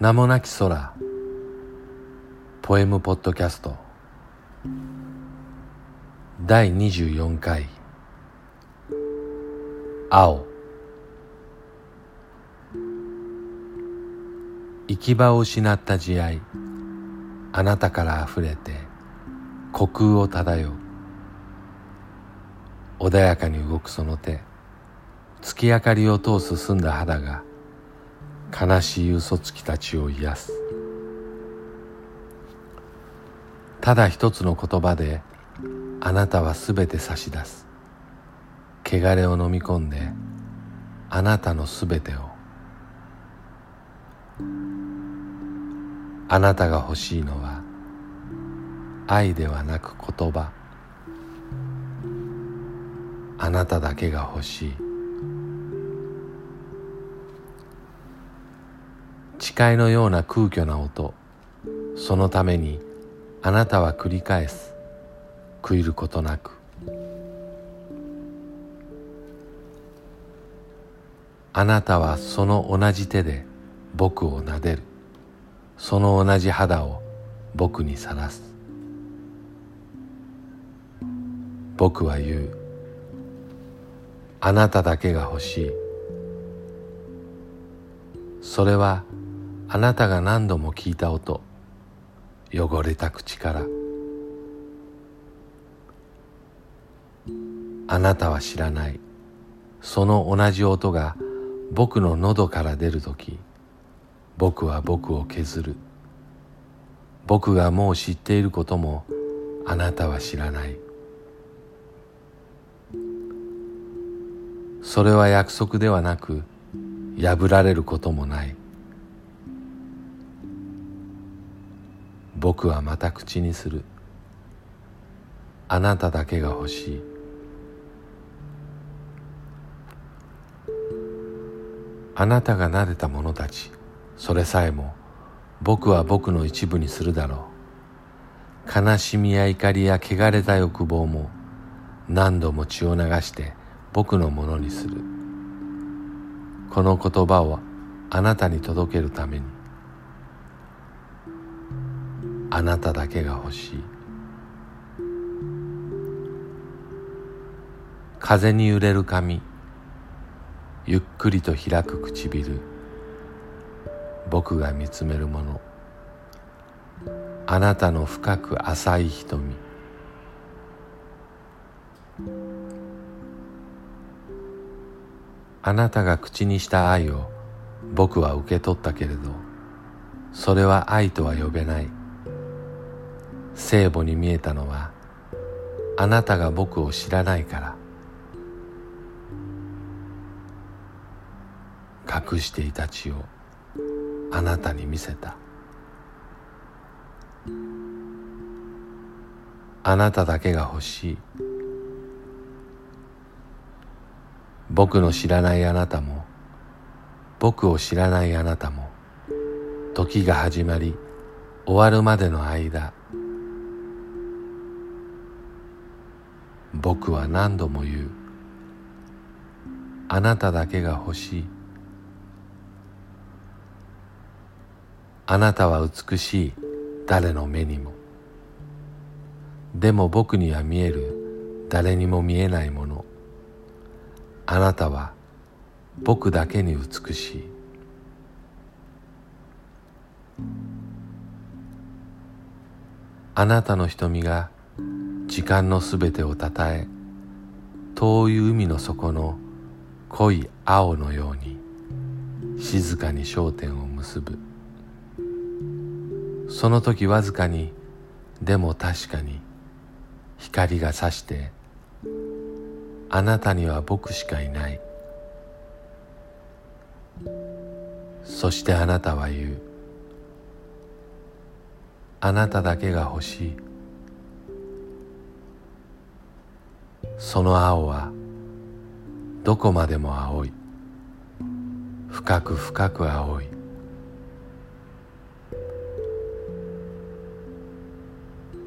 名もなき空。ポエムポッドキャスト。第24回。青。行き場を失った慈愛。あなたから溢れて虚空を漂う。穏やかに動くその手。月明かりを通す澄んだ肌が悲しい嘘つきたちを癒す。ただ一つの言葉であなたはすべて差し出す。汚れを飲み込んであなたのすべてを。あなたが欲しいのは愛ではなく言葉。あなただけが欲しい。誓いのような空虚な音。そのためにあなたは繰り返す。悔いることなく。あなたはその同じ手で僕を撫でる。その同じ肌を僕にさらす。僕は言う。あなただけが欲しい。それはあなたが何度も聞いた音汚れた口から。あなたは知らない。その同じ音が僕の喉から出るとき僕は僕を削る。僕がもう知っていることもあなたは知らない。それは約束ではなく破られることもない。僕はまた口にする。あなただけが欲しい。あなたが撫でた者たちそれさえも僕は僕の一部にするだろう。悲しみや怒りや汚れた欲望も何度も血を流して僕のものにする。この言葉をあなたに届けるために。あなただけが欲しい。風に揺れる髪。ゆっくりと開く唇。僕が見つめるもの。あなたの深く浅い瞳。あなたが口にした愛を僕は受け取ったけれどそれは愛とは呼べない。聖母に見えたのはあなたが僕を知らないから。隠していた血をあなたに見せた。あなただけが欲しい。僕の知らないあなたも僕を知らないあなたも時が始まり終わるまでの間僕は何度も言う。あなただけが欲しい。あなたは美しい。誰の目にも。でも僕には見える。誰にも見えないもの。あなたは僕だけに美しい。あなたの瞳が時間のすべてをたたえ遠い海の底の濃い青のように静かに焦点を結ぶ。その時わずかにでも確かに光がさしてあなたには僕しかいない。そしてあなたは言う。あなただけが欲しい。その青はどこまでも青い。深く深く青い。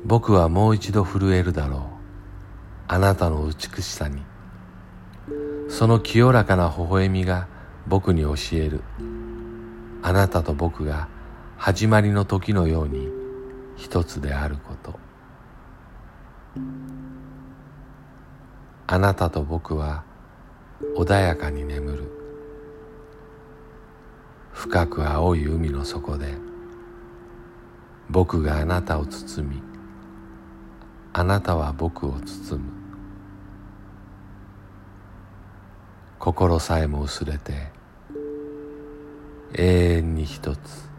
僕はもう一度震えるだろう。あなたの美しさに。その清らかな微笑みが僕に教える。あなたと僕が始まりの時のように一つであること。あなたと僕は穏やかに眠る。深く青い海の底で僕があなたを包みあなたは僕を包む。心さえも薄れて永遠に一つ。